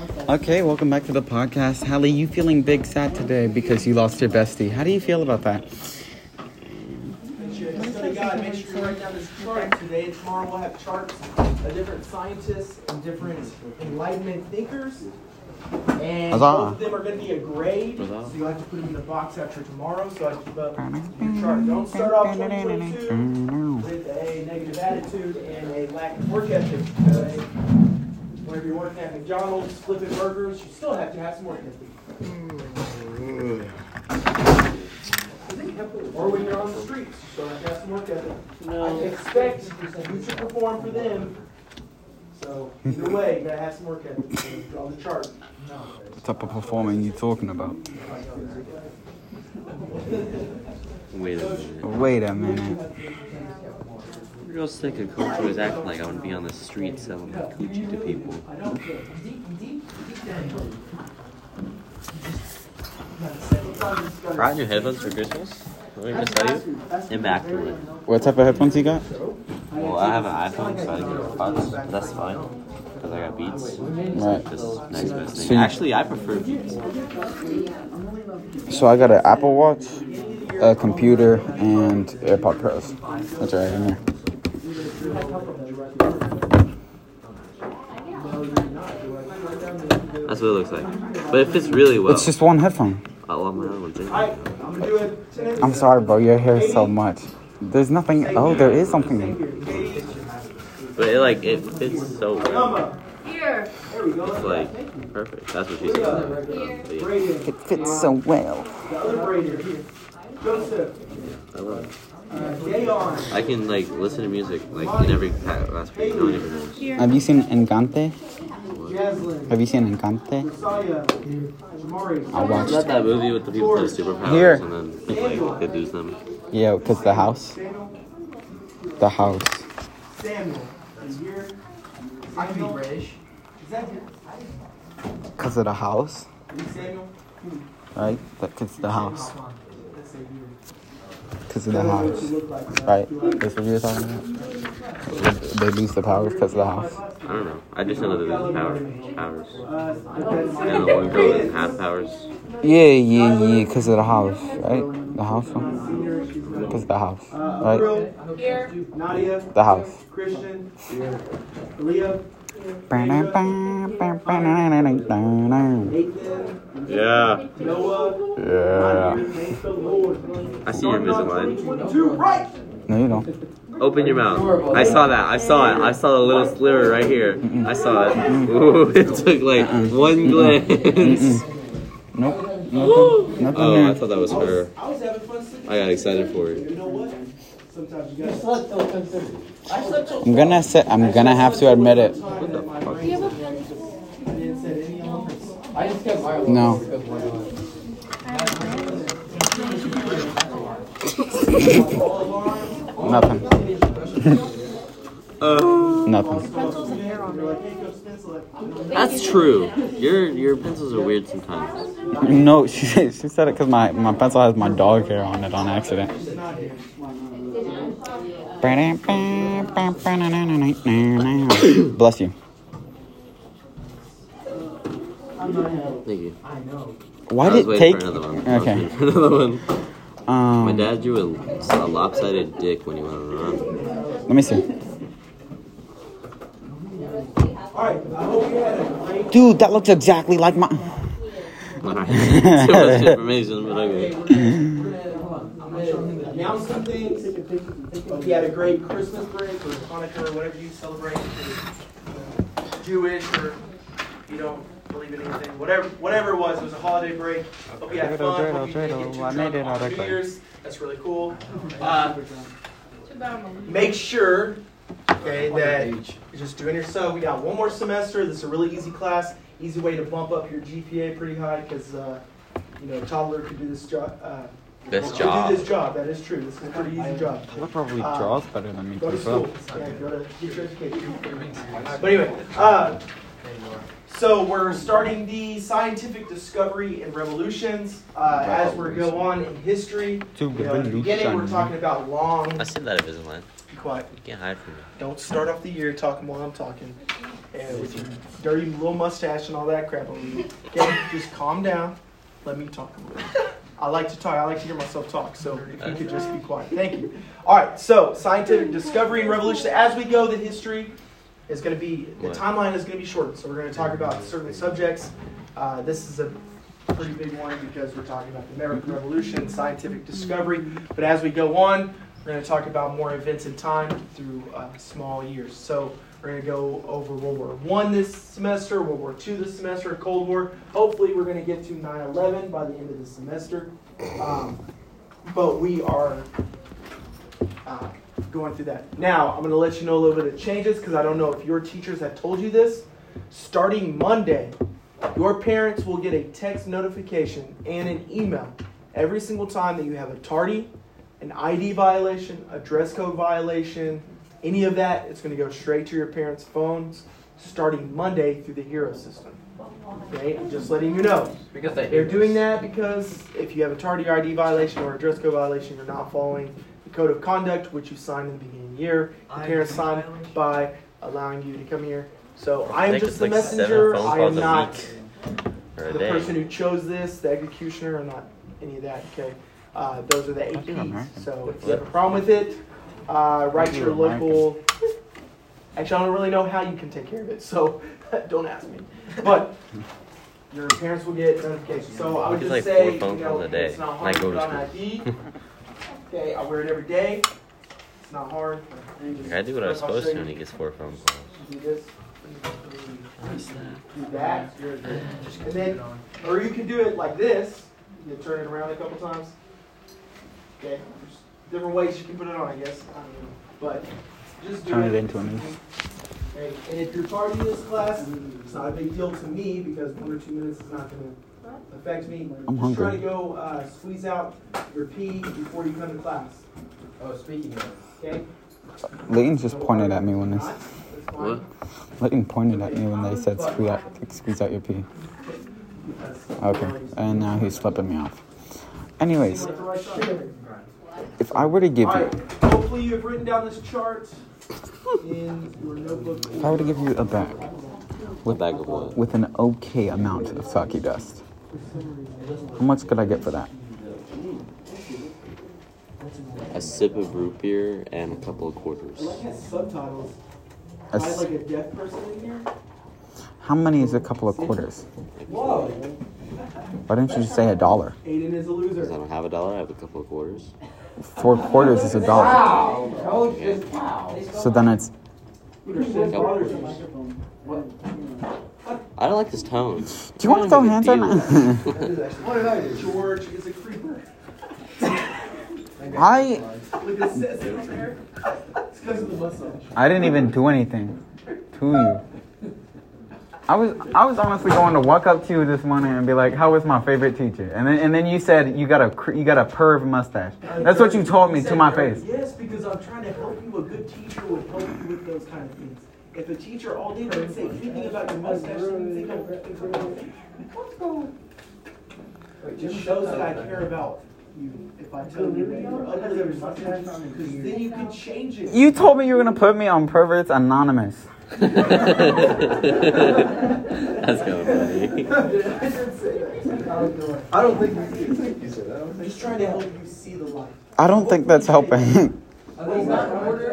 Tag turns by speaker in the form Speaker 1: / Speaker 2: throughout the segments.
Speaker 1: Okay, welcome back to the podcast. Hallie, you feeling big sad today because you lost your bestie. How do you feel about that?
Speaker 2: Study guide, make sure you write down this chart today. and Tomorrow we'll have charts of different scientists and different enlightenment thinkers. And
Speaker 1: Huzzah.
Speaker 2: both of them are going to be a grade, so you'll have to put them in a box after tomorrow. So I keep up your chart. Don't start off 2022 with a negative attitude and a lack of work ethic. Okay? Whenever you're working at McDonald's flipping burgers, you still have to have some work ethic. Or when you're on the streets, you still have to have some work ethic. I expect you to perform for them. So either way, you gotta have some work ethic. So draw the chart.
Speaker 1: What type of performing you talking about?
Speaker 3: Wait a minute.
Speaker 1: Wait a minute.
Speaker 3: Real sick of coach who acting like I want to be on the street selling coochie to people. Brought your headphones for Christmas? What did I just tell you? Immaculate.
Speaker 1: What type of headphones you got?
Speaker 3: Well, I have an iPhone, so I get AirPods, but that's fine. Because I got Beats.
Speaker 1: Right.
Speaker 3: Just next best thing.
Speaker 1: you-
Speaker 3: Actually, I prefer Beats.
Speaker 1: So I got an Apple Watch, a computer, and AirPod Pros. That's right in there.
Speaker 3: That's what it looks like. But it fits really well.
Speaker 1: It's just one headphone.
Speaker 3: I love my other ones. in.
Speaker 2: Alright, I'm gonna do it.
Speaker 1: I'm sorry, bro. Your hair is so much. There's nothing. Oh, there is something.
Speaker 3: But it like it fits so well.
Speaker 4: Here.
Speaker 2: there we go.
Speaker 3: It's like perfect. That's what she said. But yeah,
Speaker 1: It fits so well.
Speaker 2: The other braid here. Here. Joseph.
Speaker 3: I love it.
Speaker 2: Uh, Day on.
Speaker 3: I can like listen to music like in every pa- last week. No one even knows.
Speaker 1: Have you seen Encanto?
Speaker 2: Jaslyn.
Speaker 1: Have you seen Encanto?
Speaker 2: Messiah.
Speaker 1: I watched.
Speaker 3: that that movie with the people that have superpowers
Speaker 1: Here.
Speaker 3: and then like they lose them?
Speaker 1: Yeah, cause the house.
Speaker 2: Samuel.
Speaker 1: The house.
Speaker 2: Samuel. Is here. I can be British. Is that here?
Speaker 1: Cause of the house,
Speaker 2: Are you Samuel?
Speaker 1: right? That cause the house.
Speaker 2: Let's say here.
Speaker 1: Cause of the
Speaker 2: I don't know what
Speaker 1: house.
Speaker 2: you look like,
Speaker 1: Right. That's what you were talking about. They lose the powers cause of the house.
Speaker 3: I don't know. I just know that there's power, powers.
Speaker 2: Uh,
Speaker 3: And the one girl doesn't have powers.
Speaker 1: Yeah, yeah, yeah. Cause of the house, right? The house one. Cause of the house, right?
Speaker 2: April,
Speaker 4: Here.
Speaker 2: Nadia,
Speaker 1: The house.
Speaker 2: Christian, Leah,
Speaker 1: Yeah.
Speaker 3: Yeah.
Speaker 2: Noah, Nathan, Lord.
Speaker 3: I see your Invisalign.
Speaker 2: 22, right?
Speaker 1: No, you don't.
Speaker 3: Open your mouth. I saw that. I saw it. I saw the little sliver right here. I saw it. Ooh, it took like one glance.
Speaker 1: Nope. Nothing. Nothing
Speaker 3: Oh, I thought that was her.
Speaker 2: I was having fun sitting.
Speaker 3: I got excited for it.
Speaker 2: You
Speaker 3: it.
Speaker 2: know what? Sometimes you gotta.
Speaker 1: I'm gonna say. I'm gonna have to admit it.
Speaker 3: What the fuck?
Speaker 4: Do you have a pen?
Speaker 2: I didn't set any alarms.
Speaker 5: I just kept my
Speaker 1: No. Nothing. uh, Nothing.
Speaker 4: Pencils and hair on
Speaker 2: You're
Speaker 4: it.
Speaker 2: like, hey, Coach Spence, like,
Speaker 3: That's true. Your your pencils are weird sometimes.
Speaker 1: No, she she said it because my my pencil has my dog hair on it on accident.
Speaker 2: It's not here.
Speaker 1: Bless you.
Speaker 3: Thank you.
Speaker 2: I know.
Speaker 1: Why
Speaker 3: I
Speaker 1: did it take?
Speaker 3: for another one.
Speaker 1: Okay.
Speaker 3: another one. My
Speaker 1: Um,
Speaker 3: dad drew a, a lopsided dick when he went on a run.
Speaker 1: let me see.
Speaker 2: All right. I hope you had a great.
Speaker 1: Dude, that looks exactly like my.
Speaker 3: Alright. Too much information, but okay.
Speaker 2: I'm gonna announce some things. If you had a great Christmas break or Hanukkah or whatever you celebrate, if you're Jewish or you don't believe in anything, whatever, whatever it was, it was a holiday break. Hope you had fun. Hope you didn't get too drunk on New. Year's. That's really cool. Uh,
Speaker 4: Too bad I'm a-
Speaker 2: make sure, okay, that you're just doing your so. We got one more semester. This is a really easy class. Easy way to bump up your GPA pretty high because uh, you know a toddler could do this job. Uh,
Speaker 3: Best
Speaker 2: could
Speaker 3: job.
Speaker 2: do this job. That is true. This is a pretty easy job.
Speaker 1: That probably
Speaker 2: Uh,
Speaker 1: draws better than me
Speaker 2: Go to school. Yeah, go to get your education. But anyway, uh, so we're starting the scientific discovery and revolutions uh, as we go on in history.
Speaker 1: To
Speaker 2: You know, in the beginning, we're talking about long.
Speaker 3: I said that Invisalign.
Speaker 2: Be quiet.
Speaker 3: You can't hide from me.
Speaker 2: Don't start off the year talking while I'm talking. and with your dirty little mustache and all that crap on you. Okay, just calm down. Let me talk a little. I like to talk. I like to hear myself talk. So if you could just be quiet. Thank you. All right. So scientific discovery and revolution. As we go, the history is going to be the timeline is going to be short. So we're going to talk about certain subjects. Uh, this is a pretty big one because we're talking about the American Revolution, scientific discovery. But as we go on, we're going to talk about more events in time through uh, small years. So we're going to go over World War One this semester, World War Two this semester, Cold War. Hopefully, we're going to get to 9/11 by the end of the semester. Um, but we are uh, going through that. Now, I'm going to let you know a little bit of changes because I don't know if your teachers have told you this. Starting Monday, your parents will get a text notification and an email every single time that you have a tardy, an ID violation, a dress code violation, any of that. It's going to go straight to your parents' phones starting Monday through the Hero system. Okay, I'm just letting you know.
Speaker 5: Because they
Speaker 2: They're doing that because if you have a tardy ID violation or a dress code violation, you're not following the code of conduct, which you signed in the beginning of the year. Your parents signed by allowing you to come here. So I am just the
Speaker 3: like
Speaker 2: messenger. I am not
Speaker 3: week or a
Speaker 2: the
Speaker 3: day.
Speaker 2: person who chose this, the executioner, or not any of that. Okay, uh, those are the
Speaker 1: I think
Speaker 2: APs. So if you have a problem with it, uh, write your local. Actually, I don't really know how you can take care of it, so don't ask me. But your parents will get notifications. So I
Speaker 3: I
Speaker 2: would
Speaker 3: get
Speaker 2: just
Speaker 3: like
Speaker 2: say,
Speaker 3: four phone
Speaker 2: you know,
Speaker 3: a day,
Speaker 2: it's not hard to
Speaker 3: go
Speaker 2: put
Speaker 3: to
Speaker 2: on ID. okay, I wear it every day. It's not hard. Just-
Speaker 3: I do what I was supposed to when he gets four phone calls.
Speaker 2: Do this. Do that. And then, or you can do it like this. You turn it around a couple times. Okay. There's different ways you can put it on, I guess. I don't know. But just do
Speaker 1: Turn
Speaker 2: it.
Speaker 1: it into an
Speaker 2: Okay. And if you're tardy in this class, it's not a big deal to me because one or two minutes is not going to affect me.
Speaker 1: I'm
Speaker 2: just try to go uh, squeeze out your pee before you come to class.
Speaker 5: Oh, speaking of.
Speaker 2: Okay.
Speaker 1: Leighton just pointed at me when this.
Speaker 3: What?
Speaker 1: Leighton pointed at me when they said squeeze out, squeeze out your pee. Okay, and now he's flipping me off. Anyways, if I were to give
Speaker 2: All
Speaker 1: you,
Speaker 2: right. Hopefully, you have written down this chart in your notebook.
Speaker 1: if I were to give you a bag
Speaker 3: What bag of what?
Speaker 1: with an okay amount of sake dust, how much could I get for that?
Speaker 3: A sip of root beer and a couple of quarters.
Speaker 2: I like subtitles.
Speaker 1: A
Speaker 2: I have
Speaker 1: s-
Speaker 2: like a deaf person in here.
Speaker 1: how many is a couple of quarters?
Speaker 2: Whoa.
Speaker 1: Why didn't you just say a dollar?
Speaker 2: Aiden is a loser.
Speaker 3: Because I don't have a dollar, I have a couple of quarters.
Speaker 1: Four quarters is a dollar.
Speaker 5: Wow, coach, just wow.
Speaker 1: So then it's.
Speaker 2: Your sis bothers you.
Speaker 3: I don't like this tone.
Speaker 1: Do you want to throw hands on
Speaker 2: What did I do? George is a creeper.
Speaker 1: I
Speaker 2: Look at this in there. It's because of the mustache.
Speaker 1: I didn't even do anything to you. I was I was honestly going to walk up to you this morning and be like, "How was my favorite teacher?" And then and then you said you got a cr- you got a perv mustache. That's what you told me to my face.
Speaker 2: Yes, because I'm trying to help you. A good teacher would help you with those kind of things. If a teacher all day didn't say anything about your mustache, didn't think of think about it. It just shows that I care about you. If I tell you that you're ugly or something, because then you can change it.
Speaker 1: You told me you were gonna put me on perverts anonymous.
Speaker 3: That's kind of funny.
Speaker 2: I didn't say that.
Speaker 5: I don't think you think you said that. I don't
Speaker 2: I'm just trying to help you see the light.
Speaker 1: I don't think that's helping.
Speaker 5: think not order.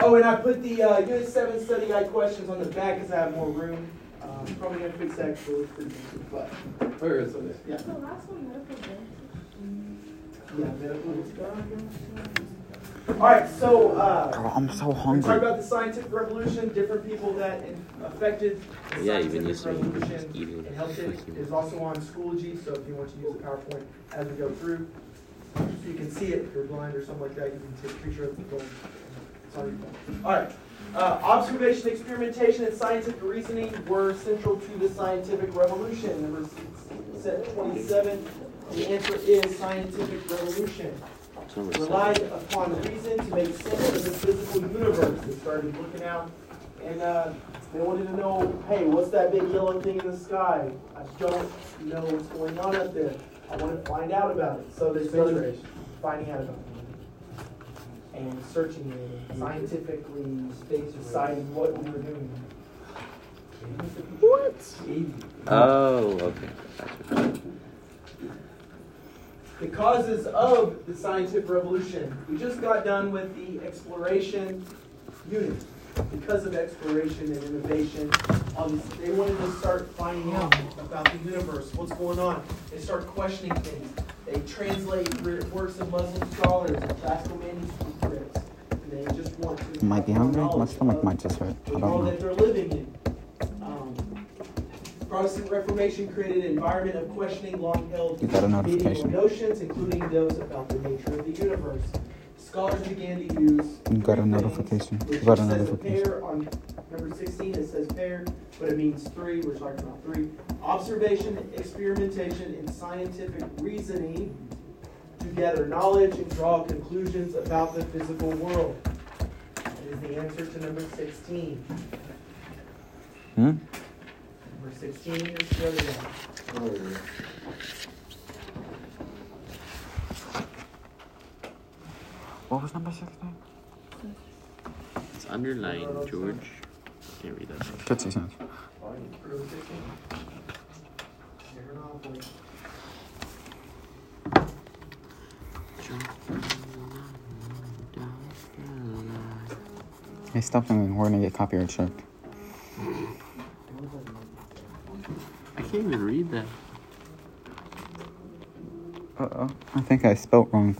Speaker 2: Oh, and I put the uh, Unit 7 study guide questions on the back because I have more room. Um, probably going to fix that because it looks pretty. But,
Speaker 5: Where is it?
Speaker 2: yeah.
Speaker 4: The last one, medical dentistry.
Speaker 2: Yeah, medical. All right, so uh,
Speaker 1: Girl, I'm so
Speaker 2: we talked
Speaker 1: hungry.
Speaker 2: about the scientific revolution, different people that in- affected the
Speaker 3: Yeah,
Speaker 2: scientific
Speaker 3: yesterday you were just
Speaker 2: revolution.
Speaker 3: eating
Speaker 2: It helped it.
Speaker 3: freaking-
Speaker 2: It's also on Schoology, so if you want to use the PowerPoint as we go through, so you can see it. If you're blind or something like that, you can take a picture of the phone. It's on your phone. All right. Uh, observation, experimentation, and scientific reasoning were central to the scientific revolution. Number six- 27. The answer is scientific revolution
Speaker 3: It's number
Speaker 2: relied upon reason to make sense of the physical universe. They started looking out and uh, they wanted to know, hey, what's that big yellow thing in the sky? I don't know what's going on up there. I want to find out about it. So they started finding out about it. and searching it and scientifically deciding what we were doing. What?
Speaker 3: Oh, okay. Gotcha.
Speaker 2: The causes of the scientific revolution. We just got done with the exploration unit. Because of exploration and innovation, obviously they wanted to start finding out about the universe, what's going on. They start questioning things. They translate works of Muslim scholars and classical manuscripts. And they just want to
Speaker 1: Might be hungry. My stomach might just hurt. I don't know.
Speaker 2: that they're living in. Um, Protestant Reformation created an environment of questioning long-held
Speaker 1: You got a
Speaker 2: medieval notions, including those about the nature of the universe. Scholars began to use
Speaker 1: You got a
Speaker 2: three things,
Speaker 1: notification. You got a notification.
Speaker 2: pair on number 16. It says pair, but it means three. We're talking about three. Observation, experimentation, and scientific reasoning to gather knowledge and draw conclusions about the physical world. That is the answer to number 16.
Speaker 1: Hmm?
Speaker 2: Number 16 is zodiac.
Speaker 1: What was number 16?
Speaker 3: It's underlined, George. Can't read that.
Speaker 1: 50 cents.
Speaker 2: Early 16. Never know, boy.
Speaker 1: Hey, stop singing. We're gonna get copyright struck.
Speaker 3: I can't even read that.
Speaker 1: Uh oh. I think I spelt wrong.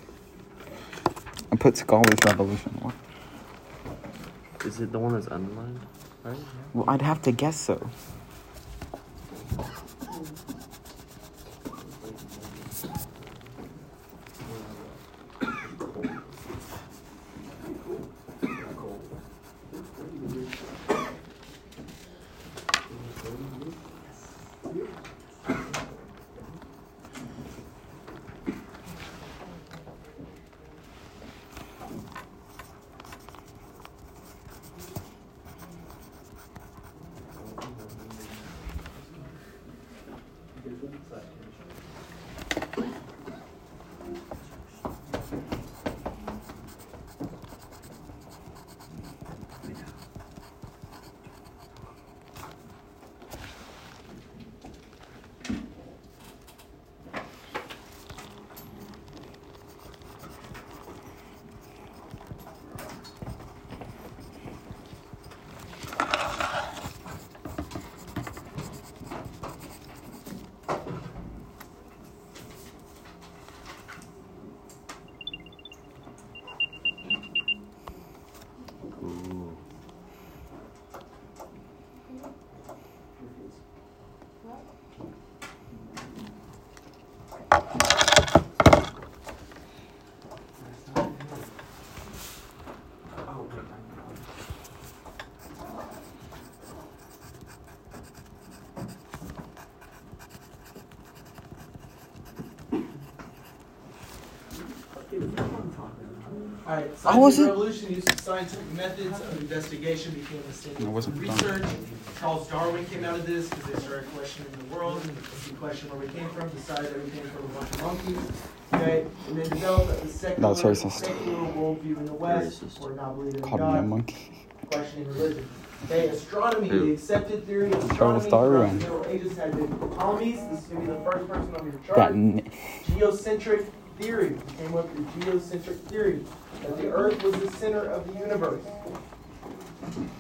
Speaker 1: I put Scholars Revolution. What?
Speaker 3: Is it the one that's underlined? Right?
Speaker 1: Well, I'd have to guess so.
Speaker 2: All right,
Speaker 1: I wasn't-
Speaker 2: scientific revolution used scientific methods of investigation became a standard
Speaker 1: I wasn't
Speaker 2: for
Speaker 1: done.
Speaker 2: research. Charles Darwin came out of this because they started questioning the world, and he questioned where we came from, decided that we came from a bunch of monkeys. Okay, and then developed a secular,
Speaker 1: That's racist.
Speaker 2: secular worldview in the West,
Speaker 3: Racist.
Speaker 2: or not believing in
Speaker 1: me a
Speaker 2: God,
Speaker 1: monkey.
Speaker 2: questioning religion. Okay, astronomy,
Speaker 3: Who?
Speaker 2: the accepted theory of
Speaker 1: Charles
Speaker 2: astronomy
Speaker 1: Darwin.
Speaker 2: throughout the Middle Ages had been Ptolemy's. This is going to be the first person on your chart geocentric theory. He came up with the geocentric theory that the Earth was the center of the universe.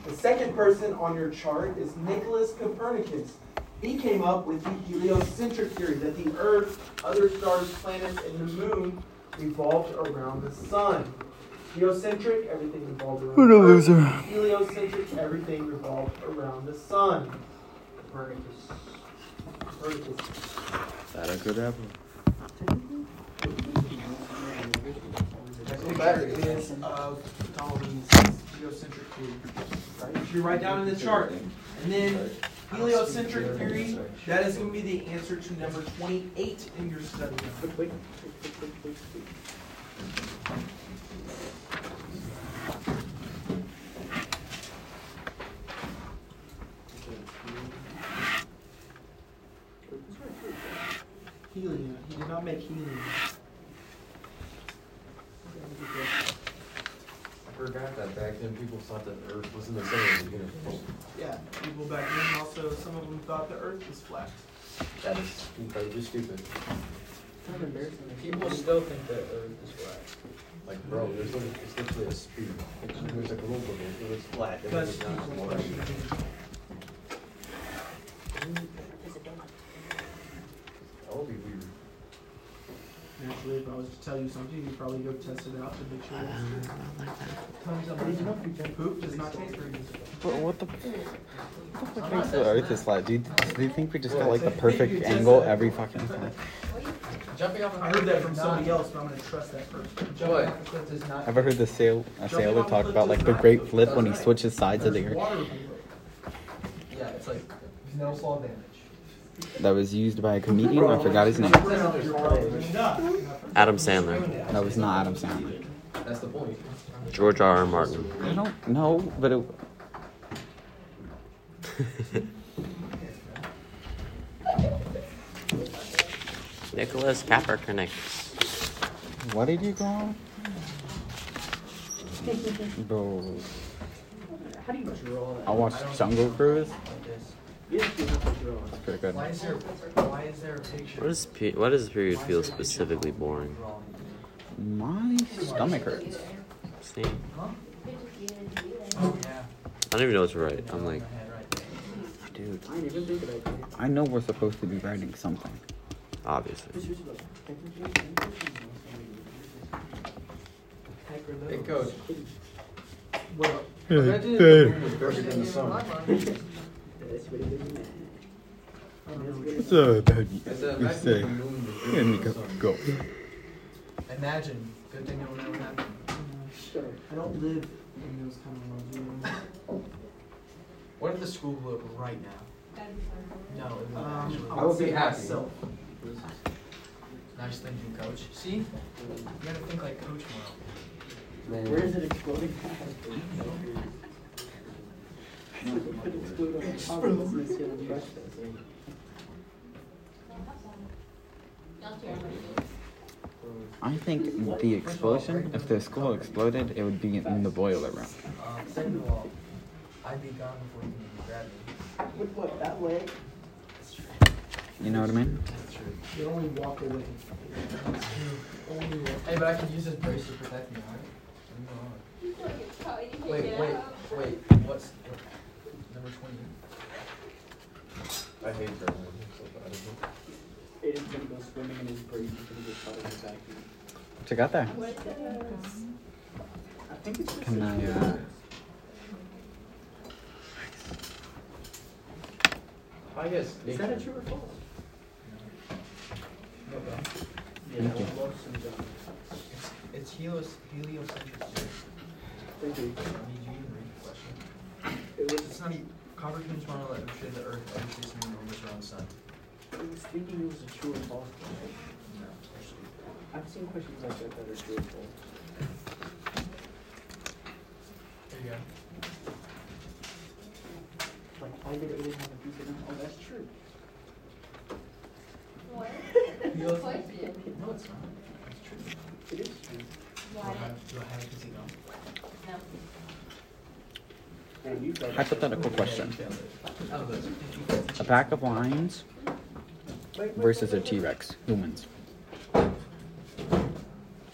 Speaker 2: The second person on your chart is Nicholas Copernicus. He came up with the heliocentric theory that the Earth, other stars, planets, and the moon revolved around the sun. Geocentric, everything revolved around
Speaker 1: What
Speaker 2: the
Speaker 1: a
Speaker 2: Earth.
Speaker 1: loser.
Speaker 2: Heliocentric, everything revolved around the sun. Copernicus. Copernicus.
Speaker 3: That I could have.
Speaker 2: That is uh, of Ptolemy's geocentric theory. Right? If you write down in the chart. And then heliocentric theory, that is going to be the answer to number 28 in your study. Helium. He did not make helium.
Speaker 5: Forgot that back then people thought that Earth was in the center of the universe.
Speaker 2: Yeah, people back then also, some of them thought the earth was flat.
Speaker 5: That is incredibly stupid.
Speaker 6: People still think that Earth is flat.
Speaker 5: Like, bro, there's literally, it's literally a speed. There's like a little bit. It was flat. It was not.
Speaker 2: question
Speaker 5: That would be weird.
Speaker 2: Naturally, if I was to tell you something, probably go test it out to make sure it's. Poop does not taste very good.
Speaker 1: But what the? What the fuck makes the Earth is flat? Do you, do you think we just got like the perfect angle every fucking time?
Speaker 6: Jumping off a
Speaker 2: I heard that from somebody else, but I'm gonna trust that person.
Speaker 6: Jumping off a cliff does not.
Speaker 1: Ever heard the sail a sailor talk about like the great flip when he switches sides of the earth?
Speaker 6: Yeah, it's like no fall damage.
Speaker 1: That was used by a comedian. I forgot his name.
Speaker 3: Adam Sandler,
Speaker 1: That was not Adam Sandler.
Speaker 5: That's the point.
Speaker 3: George R. R. Martin.
Speaker 1: I don't know, but it, was.
Speaker 3: Nicholas Kaepernick.
Speaker 1: what did you call? on? Bro,
Speaker 6: How do you draw that?
Speaker 1: I watched Jungle Cruise.
Speaker 6: Like.
Speaker 1: It's pretty good.
Speaker 6: Why is there? Why is there a picture?
Speaker 3: What does pe- why does this period feel specifically boring?
Speaker 1: My stomach hurts.
Speaker 3: See,
Speaker 6: Oh yeah.
Speaker 3: I don't even know what to write. I'm like,
Speaker 1: Dude, I know we're supposed to be writing something.
Speaker 3: obviously.
Speaker 5: Hey, coach.
Speaker 2: What up?
Speaker 5: Imagine if the moon was bigger than the sun.
Speaker 1: So, baby,
Speaker 5: I said,
Speaker 1: we
Speaker 5: imagine
Speaker 1: say,
Speaker 5: if the moon was bigger
Speaker 1: here
Speaker 5: than
Speaker 1: we
Speaker 5: the
Speaker 1: go.
Speaker 5: sun.
Speaker 1: Go.
Speaker 6: Imagine. Good thing it will never happen.
Speaker 2: I don't live in those kind of worlds.
Speaker 6: What if the school blew up right now? No, it would
Speaker 2: Um,
Speaker 6: actually.
Speaker 2: I
Speaker 5: I would
Speaker 2: would
Speaker 5: be
Speaker 2: say
Speaker 5: happy.
Speaker 2: myself.
Speaker 6: Nice thinking, coach. See? You gotta think like coach more.
Speaker 5: Where is
Speaker 7: it exploding?
Speaker 1: I think the explosion, if the school exploded, it would be in the boiler room.
Speaker 6: Um, second of all, I'd be gone before you can even grab me.
Speaker 7: With what, that way?
Speaker 1: You know what I mean?
Speaker 6: That's true.
Speaker 2: They only walk away. Only walk.
Speaker 6: Hey, but I can use this brace to protect me, alright? Wait, wait, wait. What's what, number twenty?
Speaker 5: I hate German. So bad.
Speaker 7: Aiden's gonna go swimming in his brace, he's gonna get caught in the vacuum.
Speaker 1: What you got there?
Speaker 7: I think it's just.
Speaker 1: Can
Speaker 7: a-
Speaker 1: I, uh,
Speaker 5: I guess
Speaker 7: Is that a true or false?
Speaker 6: No, bro.
Speaker 7: Yeah,
Speaker 1: Thank you.
Speaker 7: I love some John.
Speaker 6: It's it's helios heliocentric.
Speaker 7: Thank you.
Speaker 6: Did you even read the question?
Speaker 7: It was,
Speaker 6: It's not even. Copperfield's model that illustrated the Earth every six million orbits around the sun.
Speaker 7: I was thinking it was a true or false question.
Speaker 6: No, actually.
Speaker 7: I've seen questions like that that are true or false.
Speaker 6: There you go.
Speaker 7: Like, why did Aiden have a piece of them? Oh, that's true.
Speaker 4: Question.
Speaker 6: No, it's not. It's true.
Speaker 7: It is true.
Speaker 6: Do I have, do I have a casino?
Speaker 7: Man, you got
Speaker 1: hypothetical question. A pack of lions versus a T-Rex. Who wins?
Speaker 7: I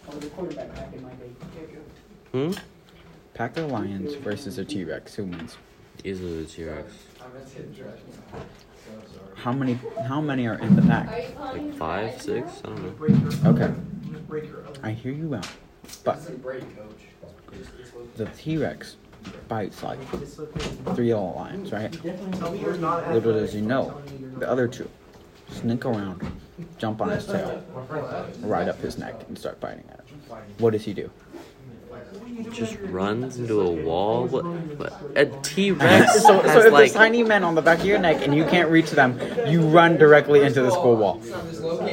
Speaker 7: was a quarterback back in my day.
Speaker 3: Hmm?
Speaker 1: Pack of lions versus a T-Rex. Who wins?
Speaker 3: Easily the T-Rex.
Speaker 6: I'm gonna hit trash. So sorry.
Speaker 1: How many? How many are in the pack?
Speaker 3: Like five, six? I don't know.
Speaker 1: Okay.
Speaker 2: I'm gonna break your other.
Speaker 1: I hear you out,
Speaker 6: It
Speaker 1: but
Speaker 6: doesn't break, coach. It's, it's what-
Speaker 1: the T-Rex bites like three little lions, right?
Speaker 2: Tell me you're not athletic.
Speaker 1: Little does he know,
Speaker 2: Tell me you're not
Speaker 1: the other two sneak around, jump on his tail, ride up his neck, and start biting at him. What does he do?
Speaker 3: Just runs into a wall. What? what? A T-Rex
Speaker 1: so, so if
Speaker 3: like
Speaker 1: there's tiny men on the back of your neck and you can't reach them, you run directly into the school wall.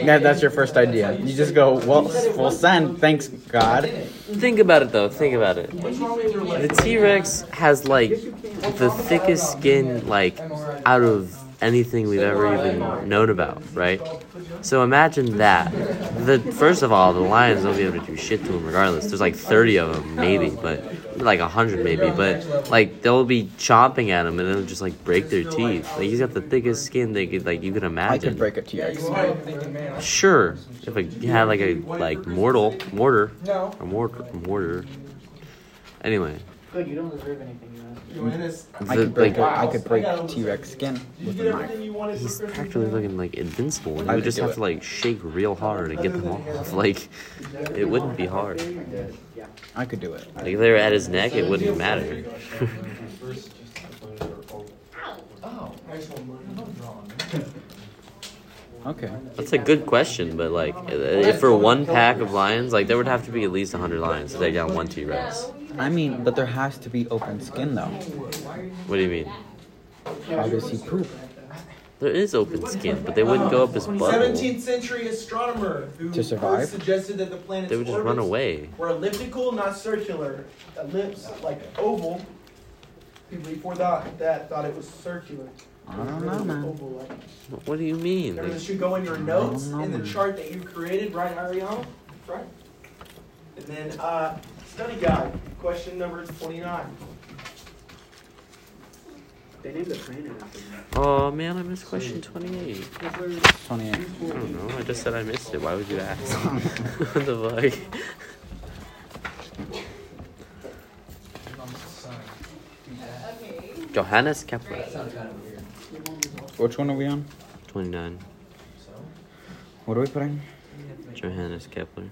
Speaker 1: That, that's your first idea. You just go, well, full send, thanks God.
Speaker 3: Think about it though. Think about it. The T Rex has like the thickest skin like out of anything we've ever even known about, right? So imagine that. The first of all, the lions don't be able to do shit to them regardless. There's like 30 of them, maybe, but like 100 maybe, but like they'll be chomping at him and it'll just like break their teeth. Like he's got the thickest skin they could like you could
Speaker 1: I
Speaker 3: imagine.
Speaker 1: could break a T-Rex.
Speaker 3: Sure, if I had like a like mortal mortar, No. a mortar, mortar. Anyway,
Speaker 7: Good, you don't deserve anything, man.
Speaker 2: Johannes,
Speaker 1: I could break.
Speaker 3: like
Speaker 1: a, I could break T-Rex skin
Speaker 2: did you
Speaker 1: with
Speaker 2: get
Speaker 1: a knife.
Speaker 2: everything you wanted for
Speaker 3: he's
Speaker 2: Christmas?
Speaker 3: practically looking like invincible. And
Speaker 1: I
Speaker 3: he would just have
Speaker 1: it.
Speaker 3: to like shake real hard and get them off. Like it wouldn't be hard.
Speaker 1: I could do it.
Speaker 3: Like if they were at his neck, it wouldn't matter.
Speaker 2: Oh, nice one, buddy.
Speaker 1: Okay.
Speaker 3: That's a good question, but like, if for one pack of lions, like there would have to be at least hundred lions to take down one T Rex.
Speaker 1: I mean, but there has to be open skin though.
Speaker 3: What do you mean?
Speaker 1: How does he poop?
Speaker 3: There is open skin, but they wouldn't go up his butthole.
Speaker 2: 17th century astronomer who
Speaker 1: To survive?
Speaker 2: suggested that the planet's
Speaker 3: They would just run
Speaker 2: orbits
Speaker 3: away.
Speaker 2: were elliptical, not circular. Ellipse, like oval. People before that, that thought it was circular.
Speaker 1: I don't know, man.
Speaker 2: Oval, like.
Speaker 3: What do you mean?
Speaker 2: Remember,
Speaker 3: Like,
Speaker 2: this should go in your notes
Speaker 1: know,
Speaker 2: in the
Speaker 1: man.
Speaker 2: chart that you created, right, Ariana? Right. And then, uh, study guide, question number 29.
Speaker 7: They named the planet after me.
Speaker 3: oh man, I missed question twenty-eight.
Speaker 1: Twenty-eight.
Speaker 3: I don't know. I just said I missed it. Why would you ask? what the fuck? Johannes Kepler,
Speaker 1: Which one are we on?
Speaker 3: twenty-nine.
Speaker 1: What are we putting?
Speaker 3: Johannes Kepler.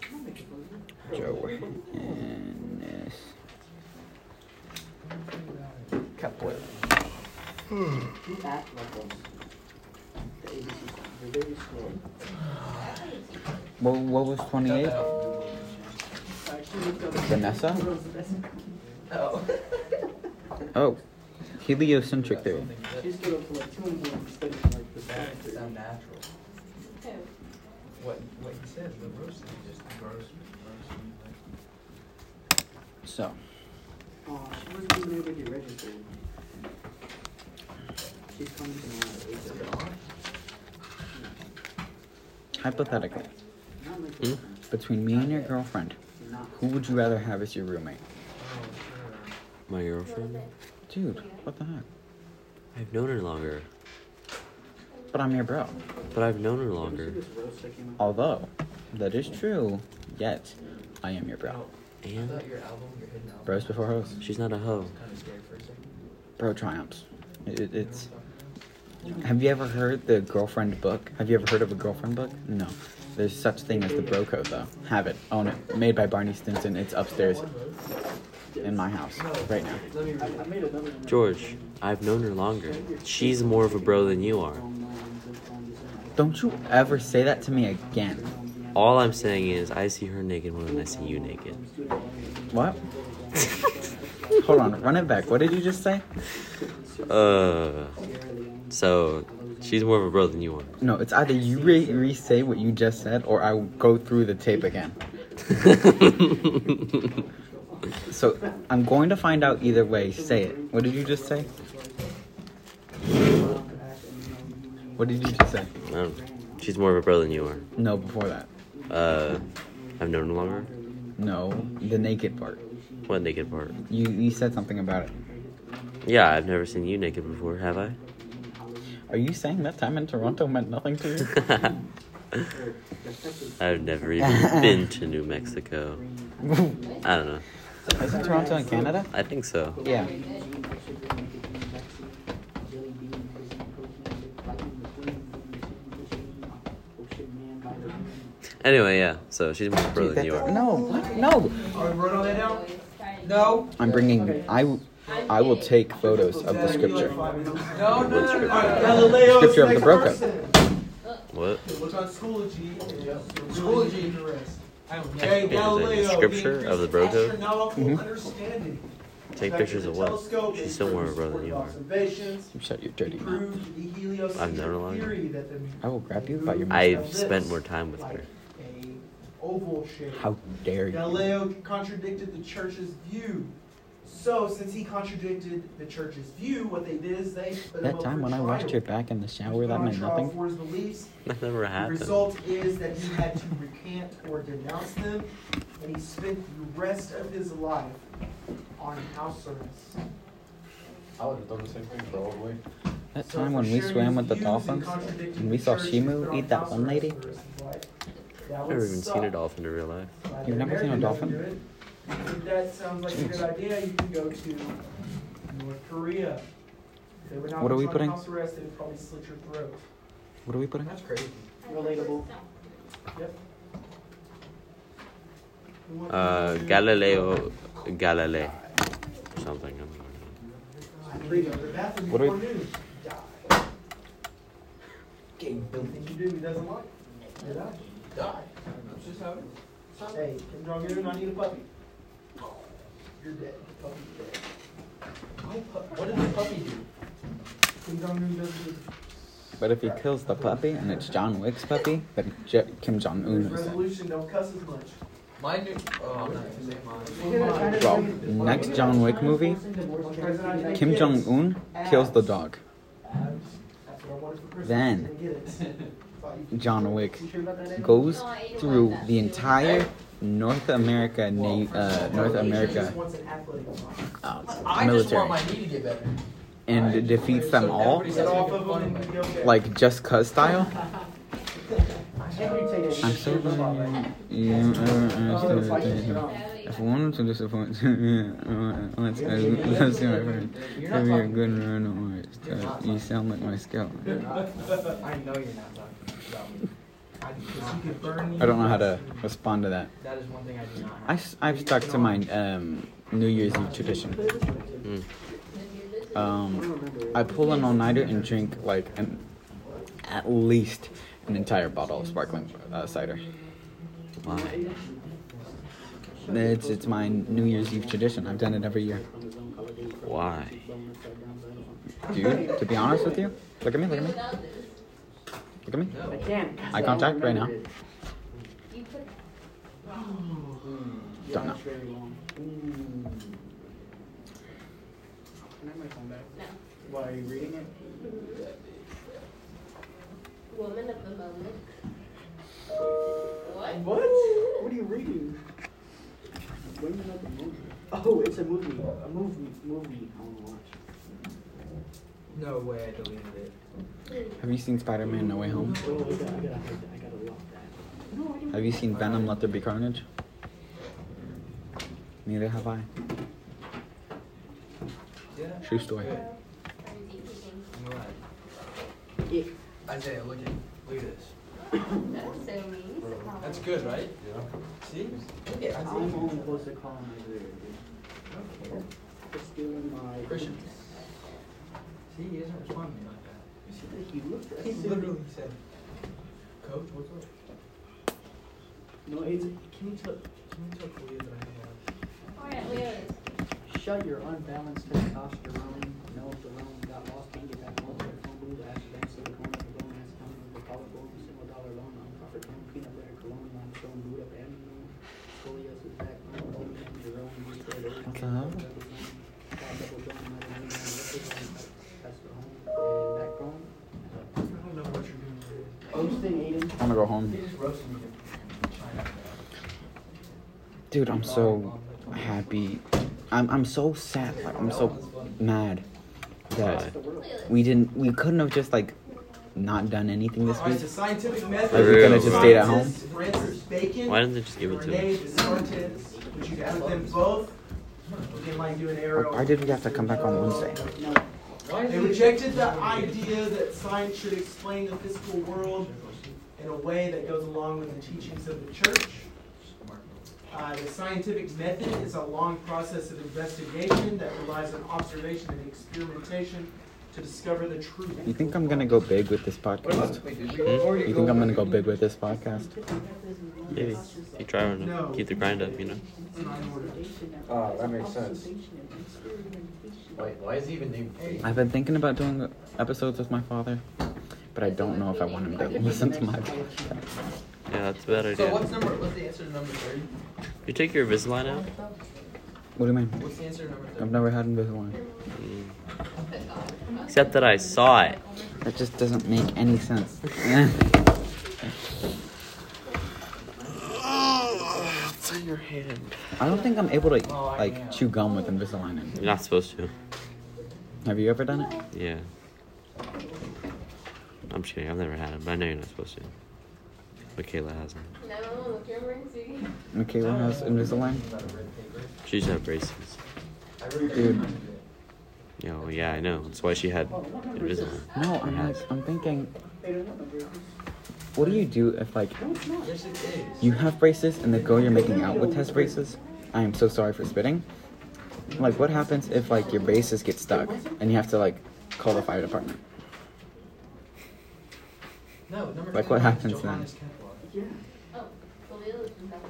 Speaker 1: Johannes Kepler.
Speaker 7: You act like a. The ABC You're very slow.
Speaker 1: What, what was twenty-eight?
Speaker 7: I actually looked up.
Speaker 1: Vanessa?
Speaker 2: Oh.
Speaker 1: Oh, heliocentric theory.
Speaker 7: She stood up for like two in the morning studying like the
Speaker 6: That
Speaker 7: science.
Speaker 6: sound natural. What what he said, the roast is just gross.
Speaker 1: So,
Speaker 7: Oh, she wasn't even able to get registered. She's coming tomorrow.
Speaker 1: hypothetically,
Speaker 7: Not my
Speaker 3: Hmm?
Speaker 1: between me and your girlfriend, who would you rather have as your roommate?
Speaker 3: My girlfriend.
Speaker 1: Dude, what the heck?
Speaker 3: I've known her longer,
Speaker 1: But I'm your bro.
Speaker 3: but I've known her longer.
Speaker 7: This roast that came out.
Speaker 1: Although, that is true, yet I am your bro.
Speaker 3: And
Speaker 6: your album, your.
Speaker 1: Bros before hoes.
Speaker 3: she's not a hoe.
Speaker 6: Kind of scared for a second.
Speaker 1: Bro triumphs. It, it's. Have you ever heard the girlfriend book? Have you ever heard of a girlfriend book? No. There's such thing as the bro code though. Have it. Own it. Made by Barney Stinson. It's upstairs in my house right now.
Speaker 7: I, I made another one.
Speaker 3: George, I've known her longer. She's more of a bro than you are.
Speaker 1: Don't you ever say that to me again.
Speaker 3: All I'm saying is, I see her naked more than I see you naked.
Speaker 1: What? Hold on. Run it back. What did you just say?
Speaker 3: Uh, so she's more of a bro than you are.
Speaker 1: No, it's either you re- re-say what you just said, or I will go through the tape again. So I'm going to find out either way. Say it. What did you just say? What did you just say?
Speaker 3: Um, she's more of a bro than you are.
Speaker 1: No, before that.
Speaker 3: Uh, I've known longer.
Speaker 1: No, the naked part.
Speaker 3: What naked part?
Speaker 1: You you said something about it.
Speaker 3: Yeah, I've never seen you naked before, have I?
Speaker 1: Are you saying that time in Toronto meant nothing to you?
Speaker 3: I've never even been to New Mexico. I don't know.
Speaker 1: Isn't Toronto in Canada?
Speaker 3: I think so.
Speaker 1: Yeah.
Speaker 3: Anyway, yeah. So she's more of a bro than you are.
Speaker 1: No, what? No.
Speaker 2: Are we wrote all that down? No.
Speaker 1: I'm bringing. I I will take photos of the scripture.
Speaker 2: No, no,
Speaker 3: What
Speaker 2: no, no.
Speaker 3: scripture?
Speaker 2: Galileo
Speaker 1: Scripture of the
Speaker 2: next
Speaker 1: Broco.
Speaker 2: person.
Speaker 3: What?
Speaker 2: Look on Schoology. Schoology. Okay, Galileo.
Speaker 3: scripture
Speaker 2: the
Speaker 3: of the Broco?
Speaker 2: Astronomical
Speaker 1: Mhm.
Speaker 2: understanding.
Speaker 3: Take pictures of what?
Speaker 2: telescope,
Speaker 3: She's still more of a brother than you are.
Speaker 2: Observations.
Speaker 1: You shut your dirty mouth.
Speaker 2: Proved the heliocentric
Speaker 3: I've known her
Speaker 2: theory that the
Speaker 1: I will grab you by your
Speaker 3: I've
Speaker 1: mustache.
Speaker 3: spent more time with her.
Speaker 2: A oval shape.
Speaker 1: How dare you?
Speaker 2: Galileo contradicted the church's view So, since he contradicted the church's view, what they did is they put
Speaker 1: That
Speaker 2: up
Speaker 1: time
Speaker 2: for
Speaker 1: when I washed your back in the shower, that meant nothing.
Speaker 2: For his beliefs.
Speaker 3: That never happened.
Speaker 2: The result is that he had to recant or denounce them, and he spent the rest of his life on house arrest.
Speaker 5: I would have done the same thing probably.
Speaker 1: That
Speaker 2: So
Speaker 1: time when we swam with the dolphins, and we saw
Speaker 2: church, Shamu
Speaker 1: eat that one
Speaker 2: arrest
Speaker 1: lady.
Speaker 2: For the rest of his life. That
Speaker 3: I've never even seen a dolphin in real life.
Speaker 1: You've
Speaker 2: that
Speaker 1: never seen a dolphin?
Speaker 2: doesn't do. If that sounds like a good idea, you can go to North Korea. They would not
Speaker 1: What are we putting?
Speaker 2: House arrest, they would probably slit your throat.
Speaker 1: What are we putting?
Speaker 6: That's crazy.
Speaker 7: Relatable.
Speaker 2: Yep.
Speaker 3: Uh, Galileo Galilei. Something. I'm not
Speaker 2: Leave the bathroom
Speaker 1: What do we-
Speaker 2: before noon. Die. Anything you do, he doesn't like. You die.
Speaker 6: Die. That's just how it is.
Speaker 2: Hey, Kim Jong Un, I need a puppy. You're dead. The puppy's dead.
Speaker 6: Why pu- What did the puppy do?
Speaker 2: Kim Jong Un doesn't do
Speaker 1: But if he kills the puppy and it's John Wick's puppy, then J- Kim Jong Un
Speaker 2: There's
Speaker 1: is it.
Speaker 2: resolution, don't cuss as much.
Speaker 6: My new. Oh, I'm not gonna say mine.
Speaker 1: Bro, next John Wick movie, Kim Jong Un kills the dog.
Speaker 2: That's what I wanted for Christmas.
Speaker 1: Then-
Speaker 2: Didn't get it. Thought you-
Speaker 1: John Wick goes through the entire North America, na- uh, North America
Speaker 2: just wants an athletic mind.
Speaker 1: uh, military
Speaker 6: want my knee to get better.
Speaker 1: and defeats them all,
Speaker 2: Get off of them and go get
Speaker 1: like just cuz style. I'm so glad you ever understood. If I wanted to disappoint you, let's let's see my friend. Give me a good run. Uh, You sound like my scout.
Speaker 6: I know you're not talking about me. I,
Speaker 2: You could burn
Speaker 1: I don't know how to respond to that.
Speaker 6: that is one thing I do not
Speaker 1: I,
Speaker 6: have.
Speaker 1: have stuck to my um, New Year's Eve tradition.
Speaker 3: Mm.
Speaker 1: Um, I pull an all-nighter and drink like an, at least an entire bottle of sparkling uh, cider.
Speaker 3: Why?
Speaker 1: It's it's my New Year's Eve tradition. I've done it every year.
Speaker 3: Why?
Speaker 1: Dude, to be honest with you, look at me, look at me, look at me.
Speaker 7: I can't.
Speaker 1: Eye contact right now.
Speaker 7: Mm.
Speaker 1: Don't know.
Speaker 7: that's very long. Mm. Can I have my phone back? Why are you reading it?
Speaker 4: Woman of the moment. What?
Speaker 7: What? What are you reading? Women of the movie. Oh, it's a movie. A movie. Movie. I want to watch.
Speaker 6: No way I deleted it.
Speaker 1: Have you seen Spider-Man: No Way Home?
Speaker 7: I gotta, I gotta, hide that. I gotta lock that. No, I didn't.
Speaker 1: Have you seen Venom: Let There Be Carnage? Neither have I. True story.
Speaker 6: I'm glad.
Speaker 7: It,
Speaker 6: Isaiah, look at look at this.
Speaker 4: That's so mean.
Speaker 6: That's good, right?
Speaker 5: Yeah.
Speaker 6: See? Look at
Speaker 7: I'm
Speaker 6: Isaiah.
Speaker 7: only supposed to call him Isaiah, dude. For stealing my.
Speaker 6: Christian. See, he isn't respond
Speaker 7: You see that he looked at
Speaker 6: He literally said, Coach, what's up?
Speaker 7: No, it's. Can you tell?
Speaker 6: Can you tell Kalia that I have
Speaker 4: Alright, oh, Leo.
Speaker 7: Shut your unbalanced testosterone. No, Jerome got lost. Can't get back home. Their phone booth. Ash bank silicone. The bone ass counter. The collar gold. The single dollar loan. On profit loan. Peanut butter. Cologne. On stone. Boot up. And no. Scoliosis back. No. Jerome. You said Aiden.
Speaker 1: I wanna go home.
Speaker 6: They just roasted me in China.
Speaker 1: Dude, I'm so happy. I'm I'm so sad. Like, I'm so mad that we didn't. We couldn't have just like not done anything this week.
Speaker 2: so scientific method.
Speaker 1: Like, we could've just stayed at home?
Speaker 2: Francis- Francis Bacon.
Speaker 3: Why didn't they just give it to
Speaker 2: Rene
Speaker 3: him?
Speaker 2: Descartes. Would you put them both? Again, like do an arrow.
Speaker 1: Why did we have to come back on Wednesday?
Speaker 2: They rejected the idea that science should explain the physical world in a way that goes along with the teachings of the church. Uh, the scientific method is a long process of investigation that relies on observation and experimentation to discover the truth.
Speaker 1: You think I'm gonna go big with this podcast? You think I'm gonna go big with this podcast?
Speaker 3: Maybe. Keep try to keep the grind up, you know?
Speaker 2: It's not in order.
Speaker 5: Ah, that makes sense. Why, why is he even named
Speaker 1: I've been thinking about doing episodes with my father, but I don't know if I want him to listen to my podcast.
Speaker 3: Yeah, that's a bad idea.
Speaker 6: So
Speaker 3: idea.
Speaker 6: what's number? What's the answer to number thirty?
Speaker 3: You take your Invisalign out?
Speaker 1: What do you mean?
Speaker 6: What's the answer to number
Speaker 1: I've never had Invisalign. Mm.
Speaker 3: Except that I saw it.
Speaker 1: That just doesn't make any sense.
Speaker 3: It's on your hand.
Speaker 1: I don't think I'm able to
Speaker 6: Oh,
Speaker 1: like
Speaker 6: am.
Speaker 1: chew gum with Invisalign in.
Speaker 3: You're not supposed to.
Speaker 1: Have you ever done it?
Speaker 3: Yeah. I'm just kidding. I've never had it, but I know you're not supposed to. Michaela hasn't.
Speaker 4: No, you're emergency.
Speaker 1: Michaela has Invisalign.
Speaker 3: She used to have braces.
Speaker 1: Dude,
Speaker 3: You know, yeah, I know. That's why she had Invisalign.
Speaker 1: no, I'm like, I'm thinking, what do you do if like
Speaker 6: Yes, it is.
Speaker 1: you have braces and the girl you're making out with has braces? I am so sorry for spitting. Like, what happens if like your braces get stuck and you have to like call the fire department?
Speaker 6: No, number
Speaker 1: Like,
Speaker 6: two
Speaker 1: what
Speaker 6: is
Speaker 1: happens
Speaker 6: Johannes
Speaker 1: then?
Speaker 6: Kepler.
Speaker 4: Oh, Khalil is in that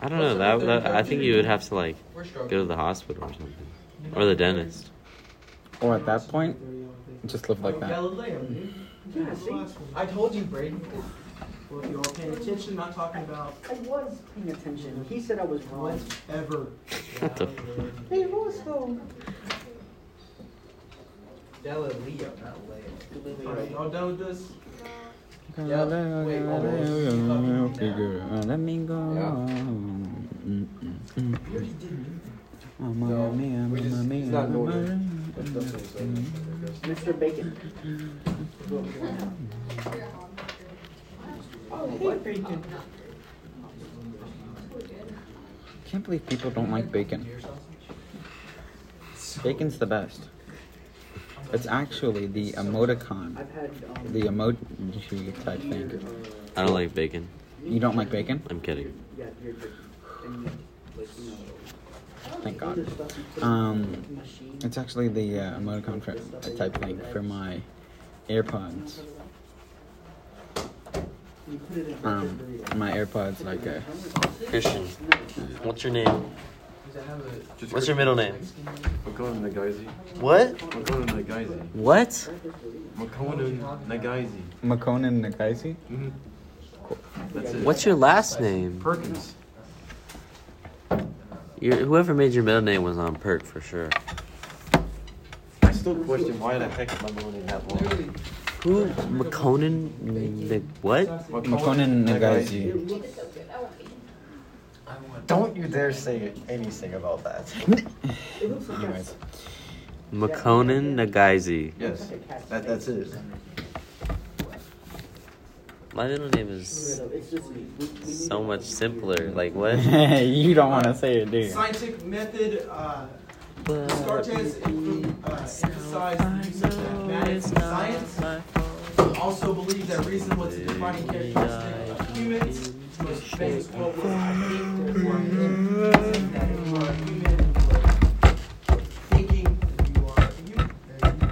Speaker 3: I don't know. That, that I think you would have to like go to the hospital or something, or the dentist.
Speaker 1: Or at that point, just live like
Speaker 2: oh, that.
Speaker 7: Yeah, see?
Speaker 6: I told you, Brady.
Speaker 2: Well, if you all paying attention, not talking about
Speaker 7: I was paying attention. He said I was wrong.
Speaker 2: whatever.
Speaker 3: What the f-
Speaker 7: He was though.
Speaker 6: Galileo, not Leo.
Speaker 2: All right, y'all done with this?
Speaker 1: Galileo,
Speaker 6: Wait,
Speaker 1: Galileo, figure out, let me go. Mm, mm, mm. Mamma mia,
Speaker 5: we just-
Speaker 1: mamma mia,
Speaker 5: it's not in That's definitely.
Speaker 7: Mr. Bacon. Is what we're doing now.
Speaker 2: Oh, hey, bacon.
Speaker 1: Can't believe people don't like bacon. Bacon's the best. It's actually the emoticon,
Speaker 7: I've had um,
Speaker 1: the emoji type thing.
Speaker 3: I don't like bacon.
Speaker 1: You don't like bacon?
Speaker 3: I'm kidding.
Speaker 7: Yeah, you're good. And you, like, you know,
Speaker 1: Thank God.
Speaker 7: other stuff you put
Speaker 1: Um,
Speaker 7: in the machine.
Speaker 1: It's actually the uh, emoticon for, type thing for my AirPods.
Speaker 7: You put it in
Speaker 1: Um, my AirPods like a.
Speaker 3: Christian, what's your name?
Speaker 6: Does it have a
Speaker 3: What's your middle name?
Speaker 5: Makona Nagaisi.
Speaker 3: What?
Speaker 5: Makona Nagaisi.
Speaker 3: What?
Speaker 5: Makona Nagaisi.
Speaker 1: Makonnen Nakaisi?
Speaker 5: Mm-hmm. That's it.
Speaker 3: What's your last name?
Speaker 5: Perkins?
Speaker 3: Your, whoever made your middle name was on perk for sure.
Speaker 5: I still question why the heck am I going in that long?
Speaker 3: Who? McConan? What?
Speaker 1: Makonnen Nagaisi.
Speaker 4: It's so good. I won't be.
Speaker 6: I want
Speaker 5: Don't you dare say anything about that.
Speaker 1: Anyways.
Speaker 3: McConan Nagaizi.
Speaker 5: Yes, that, that's it.
Speaker 3: My middle name is
Speaker 7: It's just me. We- we need
Speaker 3: so much simpler. Like what?
Speaker 1: you don't want to say it, do you?
Speaker 2: Scientific method, uh, Descartes emph- uh, emphasized the use of mathematics and science. He also believed that reason was a defining characteristic of humans. His most famous quote was, I think therefore I am. Saying that if you are a human, you are thinking, you are a human.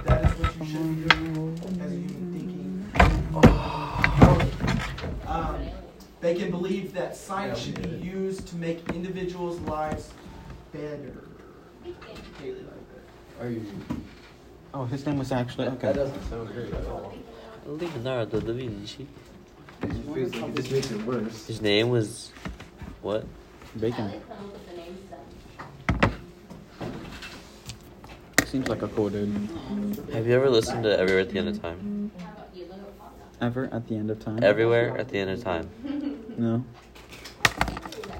Speaker 2: That is what you should be doing as a human thinking. Um, They can believe that science should be used to make individuals' lives better. Haley.
Speaker 5: Are you?
Speaker 1: Oh, his name was actually
Speaker 5: That
Speaker 1: okay.
Speaker 5: doesn't sound great at all.
Speaker 3: Leonardo da Vinci.
Speaker 5: It feels like it just makes it worse.
Speaker 3: His name was what?
Speaker 1: Bacon.
Speaker 4: I like come up with the name stuff.
Speaker 1: Seems like a cool dude.
Speaker 3: Have you ever listened to Everywhere at the End of Time?
Speaker 4: How about you? Look at Papa.
Speaker 1: Ever at the end of time?
Speaker 3: Everywhere at the End of Time.
Speaker 1: No.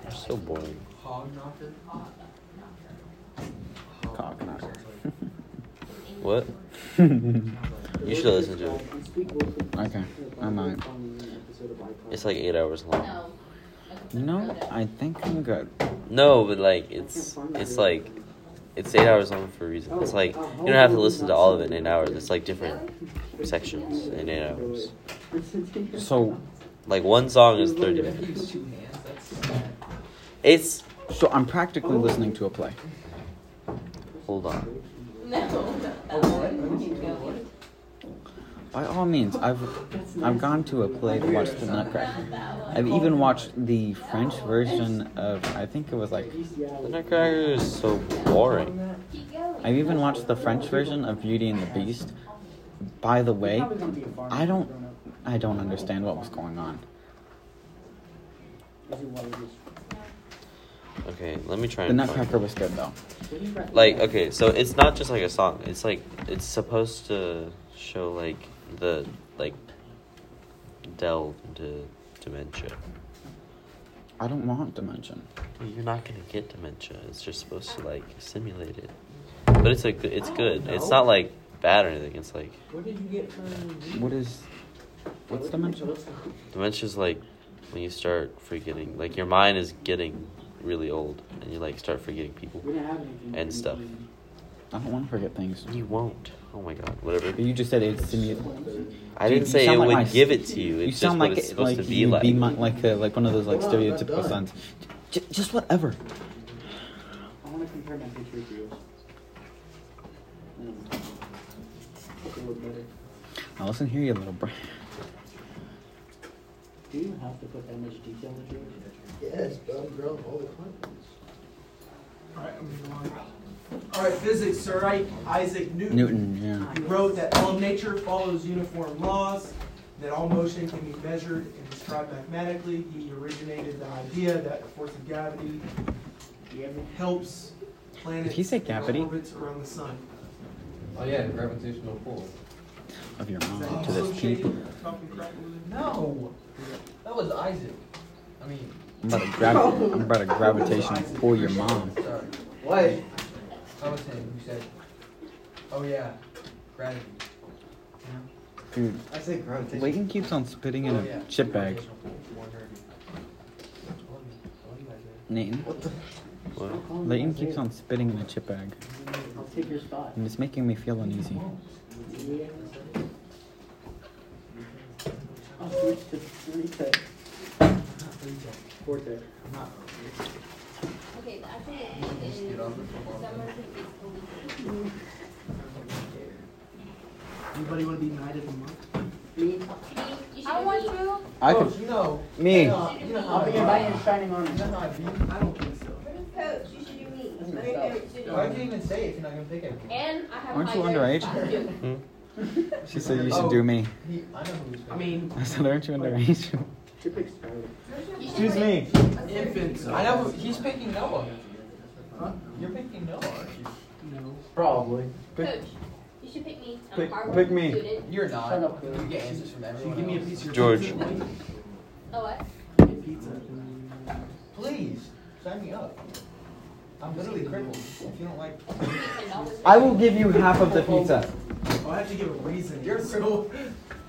Speaker 3: You're so boring.
Speaker 6: hog knocker.
Speaker 1: Cock knocker.
Speaker 3: What? You should listen to it.
Speaker 1: Okay, I might.
Speaker 3: It's like eight hours long.
Speaker 4: No.
Speaker 1: You I think I'm good.
Speaker 3: No, but like it's it's like it's eight hours long for a reason. It's like you don't have to listen to all of it in eight hours. It's like different sections in eight hours.
Speaker 1: So,
Speaker 3: Like one song is thirty minutes.
Speaker 6: use two hands, that's sad.
Speaker 3: It's
Speaker 1: so I'm practically listening to a play.
Speaker 3: hold on.
Speaker 4: No.
Speaker 1: By all means, I've I've gone to a play to watch the Nutcracker. I've even watched the French version of I think it was like
Speaker 3: The Nutcracker is so boring.
Speaker 1: I've even watched the French version of Beauty and the Beast. By the way, I don't I don't understand what was going on.
Speaker 3: Okay, let me try
Speaker 1: The
Speaker 3: and
Speaker 1: Nutcracker was good though.
Speaker 3: Like, okay, so it's not just like a song. It's like it's supposed to show like the like delve into dementia.
Speaker 1: I don't want dimension.
Speaker 3: You're not gonna get dementia. It's just supposed to like simulate it. But it's a good. It's good. It's not like bad or anything. It's like
Speaker 7: What did you get from?
Speaker 1: What is? What's dimension?
Speaker 3: is like when you start forgetting. Like your mind is getting really old, and you like start forgetting people.
Speaker 7: We didn't have anything.
Speaker 3: And stuff.
Speaker 1: I don't want to forget things.
Speaker 3: You won't. Oh my god. Whatever.
Speaker 1: But you just said it's simulated.
Speaker 3: I
Speaker 1: Dude,
Speaker 3: didn't say it
Speaker 1: like
Speaker 3: would
Speaker 1: my-
Speaker 3: give it to you. It's
Speaker 1: You
Speaker 3: just
Speaker 1: sound
Speaker 3: what
Speaker 1: like
Speaker 3: it's supposed
Speaker 1: like
Speaker 3: to be
Speaker 1: you
Speaker 3: like.
Speaker 1: be my, like a, like one of those like
Speaker 5: Hold on, I'm not
Speaker 1: stereotypical
Speaker 5: done.
Speaker 1: sons. J- just whatever.
Speaker 7: I want to compare my picture with yours. It look.
Speaker 1: Now listen here, you little bro.
Speaker 7: Do you have to put that much detail into yours?
Speaker 5: Yes, but I'm grown all the time.
Speaker 2: Alright, I'm moving on. Alright, physics, Sir Isaac Newton.
Speaker 1: Newton, yeah.
Speaker 2: He wrote that all nature follows uniform laws, that all motion can be measured and described mathematically. He originated the idea that the force of gravity helps planets
Speaker 1: Did he say gravity?
Speaker 2: orbits around the sun.
Speaker 5: Oh yeah, the gravitational pull.
Speaker 1: Of your
Speaker 2: Is
Speaker 1: mom
Speaker 2: that
Speaker 1: to this
Speaker 2: so
Speaker 1: people.
Speaker 2: Talking crap over there?
Speaker 6: No, that was Isaac. I mean,
Speaker 1: I'm about to grab. I'm about to gravitation pull your mom.
Speaker 6: sorry.
Speaker 5: What?
Speaker 6: I was saying, you said, oh yeah, gravity.
Speaker 1: Dude,
Speaker 5: I say gravitation.
Speaker 1: Layton keeps on spitting in
Speaker 6: Oh, yeah.
Speaker 1: a chip bag.
Speaker 6: Gravitational pull, 130. What do you guys say?
Speaker 1: Nathan,
Speaker 3: What?
Speaker 1: Layton keeps on spitting in a chip bag,
Speaker 7: I'll take your spot.
Speaker 1: and it's making me feel uneasy.
Speaker 7: I'll switch to three tech. Four tech.
Speaker 4: Okay, the actual date is
Speaker 2: Anybody want to be knighted of the Month?
Speaker 7: Me?
Speaker 8: I
Speaker 4: do
Speaker 8: want
Speaker 4: me.
Speaker 8: to.
Speaker 1: I
Speaker 6: Coach,
Speaker 1: could.
Speaker 6: you know,
Speaker 1: Me.
Speaker 6: you know, you know
Speaker 7: I'll
Speaker 6: how
Speaker 7: be
Speaker 6: I
Speaker 7: your
Speaker 6: be.
Speaker 7: knight in shining armor.
Speaker 6: You know how I be.
Speaker 2: I don't think so.
Speaker 4: Coach, you should do me.
Speaker 7: That's
Speaker 4: I'm
Speaker 7: messed
Speaker 4: your
Speaker 7: up.
Speaker 4: favorite student.
Speaker 6: Why can't you even say it if you're not gonna pick it?
Speaker 4: And I have
Speaker 1: Aren't you underage? She said you should oh, do me.
Speaker 6: He, I know who he's
Speaker 2: I mean,
Speaker 1: I said, aren't you underage?
Speaker 7: Should pick Scarlet.
Speaker 4: You should
Speaker 1: Excuse me.
Speaker 2: infants.
Speaker 6: I know he's picking Noah. You're picking Noah, aren't you?
Speaker 2: No.
Speaker 5: Probably.
Speaker 4: Coach, you should pick me. I'm
Speaker 1: Pick-
Speaker 4: a
Speaker 1: pick me.
Speaker 4: student.
Speaker 6: You're not.
Speaker 7: Shut up, Coach.
Speaker 6: You get answers from
Speaker 2: Can you
Speaker 6: everyone
Speaker 2: give me a
Speaker 6: else.
Speaker 2: piece of your
Speaker 3: George.
Speaker 2: pizza? Wait,
Speaker 4: Oh what?
Speaker 2: Get pizza.
Speaker 6: Please, sign me up. I'm literally crippled. If you don't like,
Speaker 4: Ten.
Speaker 1: I will give you half of the pizza.
Speaker 2: Oh, I have to give a reason.
Speaker 6: You're
Speaker 2: so.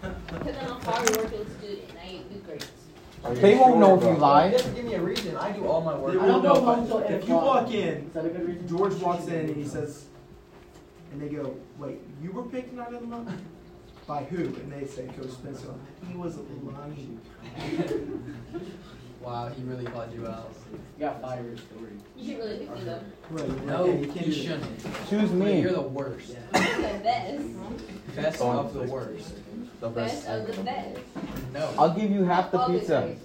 Speaker 4: Because I'm a hardworking student and I get good grades.
Speaker 1: They won't know if you lie.
Speaker 6: You have to give me a reason. I do all my work.
Speaker 2: They
Speaker 7: I don't
Speaker 2: will
Speaker 7: go
Speaker 2: know
Speaker 7: home
Speaker 2: if,
Speaker 7: eight
Speaker 2: if you walk in,
Speaker 7: Is that a good reason?
Speaker 2: George walks in and he says, and they go, "Wait, you were picked Knight of the Month by who?" And they say, "Coach Spencer." He was lying.
Speaker 6: Wow, he really called you out.
Speaker 7: You got fired.
Speaker 4: You should really pick me though.
Speaker 2: Right?
Speaker 6: No,
Speaker 2: yeah,
Speaker 6: you,
Speaker 2: can't do
Speaker 6: shouldn't.
Speaker 1: Choose me.
Speaker 6: You're the worst.
Speaker 4: I'm the best.
Speaker 6: Best of the worst.
Speaker 5: The
Speaker 4: Best of the best.
Speaker 6: No.
Speaker 1: I'll give you half the
Speaker 4: All
Speaker 1: pizza.
Speaker 4: grades.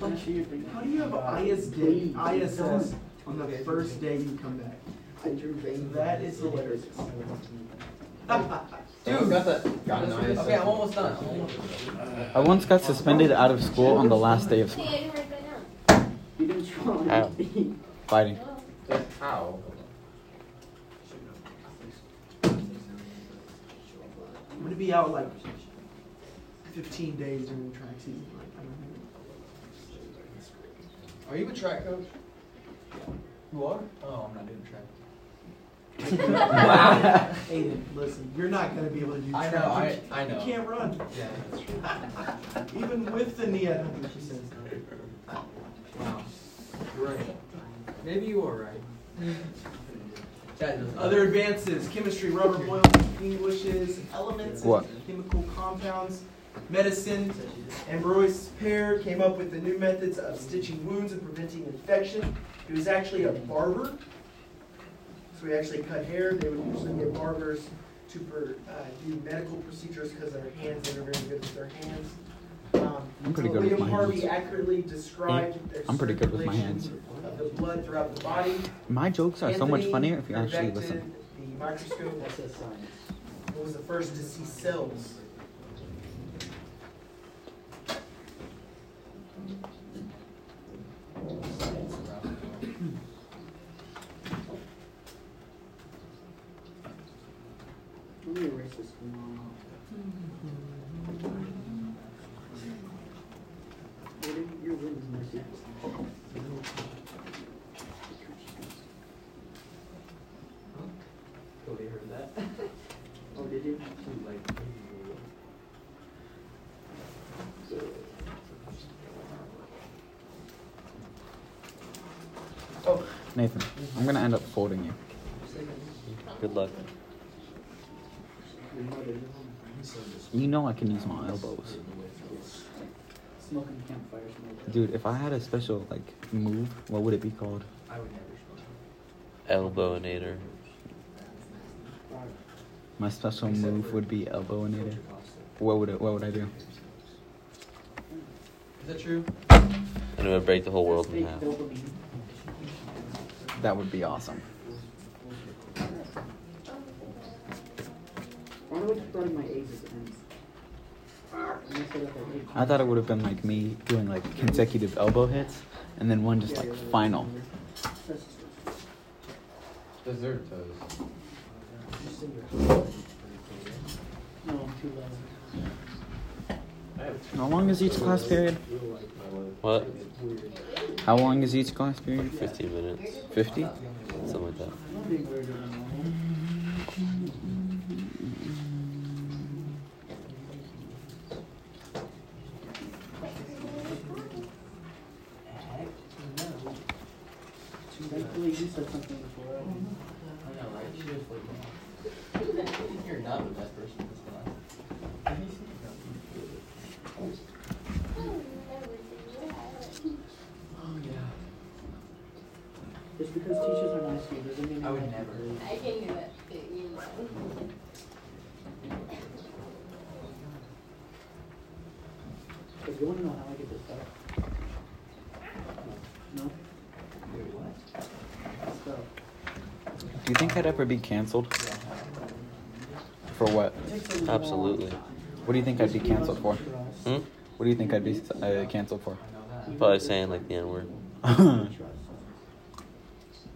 Speaker 7: Make sure you bring-
Speaker 2: How do you have an IS ISS on the first day you come back? That is hilarious.
Speaker 5: Dude, got that. Got an ISS.
Speaker 6: Okay, I'm almost done. I'm almost done.
Speaker 1: I once got suspended out of school on the last day of school.
Speaker 4: Hey, I can write that down.
Speaker 7: You didn't strong.
Speaker 3: Ow.
Speaker 1: Fighting.
Speaker 5: How?
Speaker 2: I'm gonna be out like 15 days during the track season. Like, I don't know.
Speaker 6: Are you a track coach? You are? Oh, I'm not doing track.
Speaker 2: Aiden, listen, you're not gonna be able to do
Speaker 6: I
Speaker 2: track.
Speaker 6: know, I,
Speaker 2: You-
Speaker 6: I know.
Speaker 2: You can't run,
Speaker 6: Yeah, that's true.
Speaker 2: even with the knee at 100%.
Speaker 6: Wow. You're right. Maybe you are right.
Speaker 2: Other advances, chemistry, Robert Boyle's, Englishes, elements,
Speaker 1: What?
Speaker 2: chemical compounds, medicine. Ambroise Paré came up with the new methods of stitching wounds and preventing infection. He was actually a barber. So he actually cut hair. They would usually get barbers to per, uh, do medical procedures because their hands, they were very good with their hands. Um,
Speaker 1: I'm pretty good with my
Speaker 2: Harvey
Speaker 1: hands.
Speaker 2: accurately described their
Speaker 1: I'm pretty good with my
Speaker 2: circulation Of the blood throughout the body.
Speaker 1: My jokes are so much funnier if you actually listen.
Speaker 2: The microscope
Speaker 7: science.
Speaker 2: was the first to see cells.
Speaker 7: Let me erase this one. What if Your win is mercy.
Speaker 2: Cody heard that.
Speaker 7: Oh, did you?
Speaker 1: Nathan, I'm gonna end up folding you.
Speaker 3: Good luck.
Speaker 1: You know I can use my elbows.
Speaker 7: Smoking campfire smoke.
Speaker 1: Dude, if I had a special like move, what would it be called?
Speaker 2: I would never smoke.
Speaker 3: Elbowinator.
Speaker 1: My special move would be elbowinator. What would it what would I do?
Speaker 2: Is that true?
Speaker 3: And it would break the whole world in half.
Speaker 1: That would be awesome.
Speaker 7: Why do I keep my A's at? And I said that I hate-
Speaker 1: I thought it would have been like me doing like consecutive elbow hits and then one just like final.
Speaker 5: Dessert toes.
Speaker 7: No, I'm too low.
Speaker 1: How long is each class period?
Speaker 3: What?
Speaker 1: How long is each class period?
Speaker 3: 15 minutes.
Speaker 1: 50?
Speaker 3: Something like that.
Speaker 7: I'm being weirder than normal. Thankfully, you said something before.
Speaker 2: I know, right? She just like, you're not the best person in this class. Oh, yeah.
Speaker 7: Just because teachers are nice to you doesn't mean
Speaker 2: I would
Speaker 7: they're
Speaker 2: never.
Speaker 7: nice to you.
Speaker 4: I can do that too, you know.
Speaker 7: Because you want to know how I get this stuff? No?
Speaker 2: Wait, what?
Speaker 7: Stuff.
Speaker 1: Do you think I'd ever be canceled? For what?
Speaker 3: Absolutely.
Speaker 1: What do you think I'd be canceled for?
Speaker 3: Hmm?
Speaker 1: What do you think I'd be uh, canceled for?
Speaker 3: Probably saying like the N word.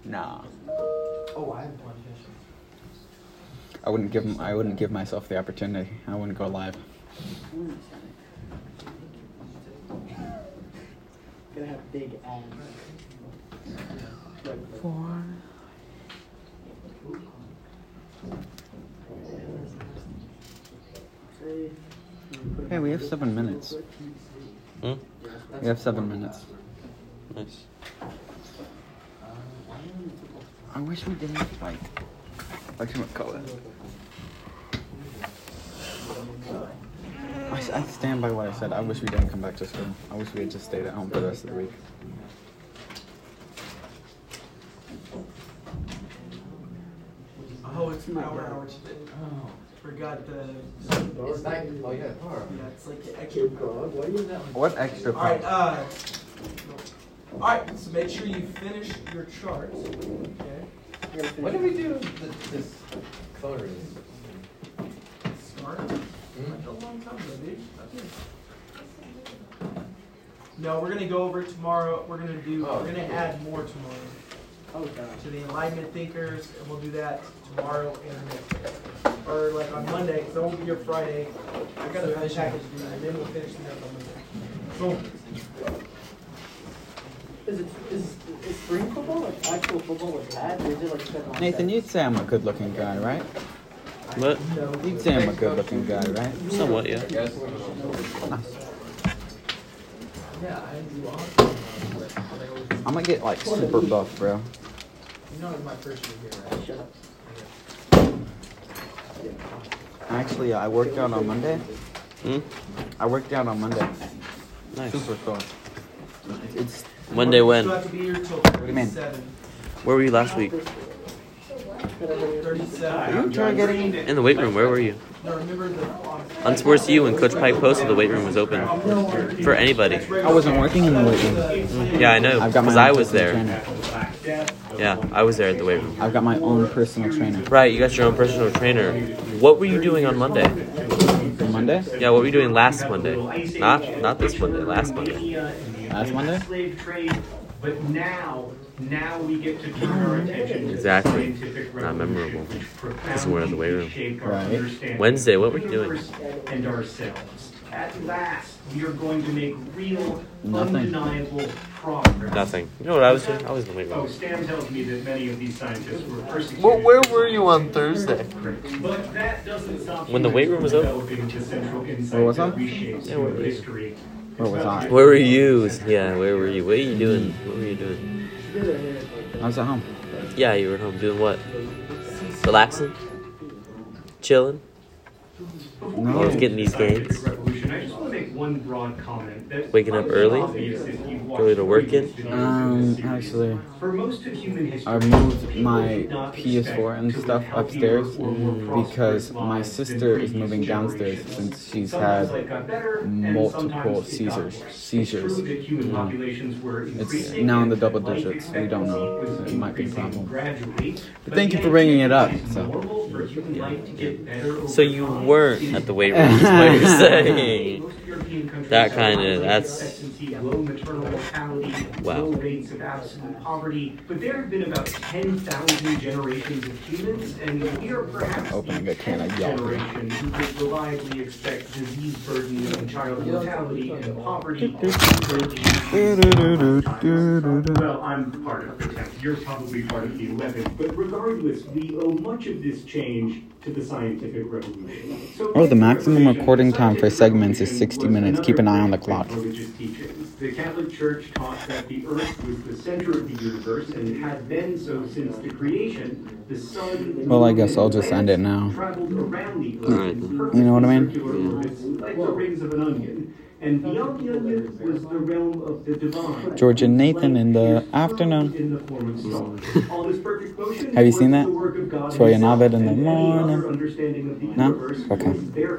Speaker 1: nah.
Speaker 2: Oh, I have one question.
Speaker 1: I wouldn't give 'em- I wouldn't give myself the opportunity. I wouldn't go live.
Speaker 7: Gonna have big abs.
Speaker 1: Four. Hey, we have seven minutes.
Speaker 3: Hmm?
Speaker 1: We have seven minutes.
Speaker 3: Nice.
Speaker 1: I wish we didn't like. Like what color? I stand by what I said. I wish we didn't come back to school. I wish we had just stayed at home for the rest of the week.
Speaker 2: Oh, it's power hour today. Oh. Forgot the.
Speaker 5: It's not, oh, yeah, car.
Speaker 2: Yeah, it's like the extra power.
Speaker 5: Why you that one?
Speaker 1: What extra?
Speaker 2: Alright,
Speaker 1: part?
Speaker 2: uh. Alright, so make sure you finish your charts. Okay.
Speaker 5: What did we do with this color?
Speaker 2: Smart. Like a long time ago, dude. Okay. No, we're gonna go over it tomorrow. We're gonna do,
Speaker 5: Oh,
Speaker 2: we're gonna
Speaker 5: cool.
Speaker 2: add more tomorrow
Speaker 7: Oh, God.
Speaker 2: to the enlightenment thinkers, and we'll do that tomorrow and next day. Or like on Monday, because I won't be here Friday. I got a package to do, and then we'll finish the up on Monday. So,
Speaker 7: Is it is, is spring football like actual football with pads, or is it like set on
Speaker 1: Nathan,
Speaker 7: set?
Speaker 1: you'd say I'm a good-looking guy, right?
Speaker 3: What?
Speaker 1: You'd say I'm a good-looking guy, right?
Speaker 3: Somewhat, yeah.
Speaker 1: Nice.
Speaker 2: yeah, I do awesome.
Speaker 1: I'm gonna get like super buff, bro.
Speaker 2: You know it's my first year here, right?
Speaker 7: Shut up.
Speaker 1: Actually, I worked out on Monday.
Speaker 3: Hmm?
Speaker 1: I worked out on Monday.
Speaker 3: Nice.
Speaker 1: Super cool. It's
Speaker 3: Monday when?
Speaker 2: have to be here till
Speaker 1: do you mean?
Speaker 3: Where were you last week?
Speaker 2: Thirty-seven.
Speaker 1: you try getting me.
Speaker 3: In the weight room. Where were you?
Speaker 2: No, remember.
Speaker 3: On SportsYou when Coach Pike posted the weight room was open for anybody.
Speaker 1: I wasn't working in the weight room.
Speaker 3: Yeah, I know
Speaker 1: I've got my
Speaker 3: because I was there.
Speaker 1: trainer.
Speaker 3: Yeah, I was there at the weight room.
Speaker 1: I've got my own personal trainer.
Speaker 3: Right, you got your own personal trainer. What were you doing on Monday?
Speaker 1: Monday?
Speaker 3: Yeah, what were you doing last Monday? Not not this Monday, last Monday.
Speaker 1: Last Monday?
Speaker 8: but now
Speaker 7: Now we get to turn our attention to
Speaker 3: Exactly.
Speaker 7: the scientific
Speaker 3: Not memorable.
Speaker 7: revolution, which
Speaker 3: Because we're in the weight room.
Speaker 7: profoundly shaped our
Speaker 1: Right.
Speaker 3: Wednesday, what were
Speaker 7: the
Speaker 3: you doing?
Speaker 7: And ourselves. At last, we are going to make real,
Speaker 1: Nothing.
Speaker 7: undeniable progress.
Speaker 3: Nothing. You know what I was doing? I was in the weight
Speaker 7: Oh. Stan tells me that many of these scientists were persecuted.
Speaker 3: Well, where were you on Thursday?
Speaker 7: But that doesn't stop
Speaker 3: When the weight room was open?
Speaker 7: developing the central insight
Speaker 1: Where was I?
Speaker 7: that reshapes
Speaker 3: Yeah, where
Speaker 7: human
Speaker 3: were you?
Speaker 7: history.
Speaker 1: Where was I?
Speaker 3: Where were you? Yeah, where were you? What are you doing? What were you doing?
Speaker 1: I was at home.
Speaker 3: Yeah, you were at home doing what? Relaxing? Chilling?
Speaker 1: No.
Speaker 3: I was getting these
Speaker 7: Scientific
Speaker 3: gains.
Speaker 7: Revolution. I just want to make one broad comment. that
Speaker 3: Waking up
Speaker 7: might
Speaker 3: early?
Speaker 7: obvious if
Speaker 3: Going to work
Speaker 7: previous
Speaker 3: in?
Speaker 1: Um,
Speaker 7: in this series.
Speaker 1: actually,
Speaker 7: For most of human history,
Speaker 1: I moved my PS4 and stuff upstairs because my sister is moving downstairs
Speaker 7: generations.
Speaker 1: since she's had
Speaker 7: life got better, and
Speaker 1: multiple
Speaker 7: sometimes it got
Speaker 1: seizures.
Speaker 7: It's
Speaker 1: Seizures.
Speaker 7: true that human
Speaker 1: Mm. It's now in the double digits. We don't know. It might be a problem. But thank you for bringing it up, so.
Speaker 7: normal for human life to get better over
Speaker 3: So you weren't at the weight room, is what you're saying.
Speaker 7: Most European countries
Speaker 3: That kinda- that's-
Speaker 7: expectancy, low maternal mortality,
Speaker 3: Wow.
Speaker 7: low rates of absolute poverty. But there have been about 10,000 generations of humans, and we are perhaps
Speaker 1: Opening
Speaker 7: the
Speaker 1: a can of
Speaker 7: 10th
Speaker 1: Yahoo.
Speaker 7: generation who could reliably expect disease burden and child mortality and poverty. Well, I'm part of the 10th. You're probably part of the 11th. But regardless, we owe much of this change to the scientific revolution. So
Speaker 1: Oh, the maximum recording time for segments is 60 minutes. Keep an eye on the
Speaker 7: another
Speaker 1: clock.
Speaker 7: Religious teachings. The Catholic Church taught that the earth was the center of the universe and had been so since the creation. The sun.
Speaker 1: Well, I guess I'll just end it now.
Speaker 7: Traveled around the earth
Speaker 3: Alright.
Speaker 1: You know what I mean?
Speaker 7: circular orbits, like the rings of an onion. And beyond the onion was the realm of the divine.
Speaker 1: George and Nathan in the afternoon.
Speaker 7: In the form of. All this perfect motion
Speaker 1: Have you seen that?
Speaker 7: the work of God
Speaker 1: Troy and Abed in the
Speaker 7: and any other
Speaker 1: morning.
Speaker 7: understanding of the
Speaker 1: No? Okay.
Speaker 7: was their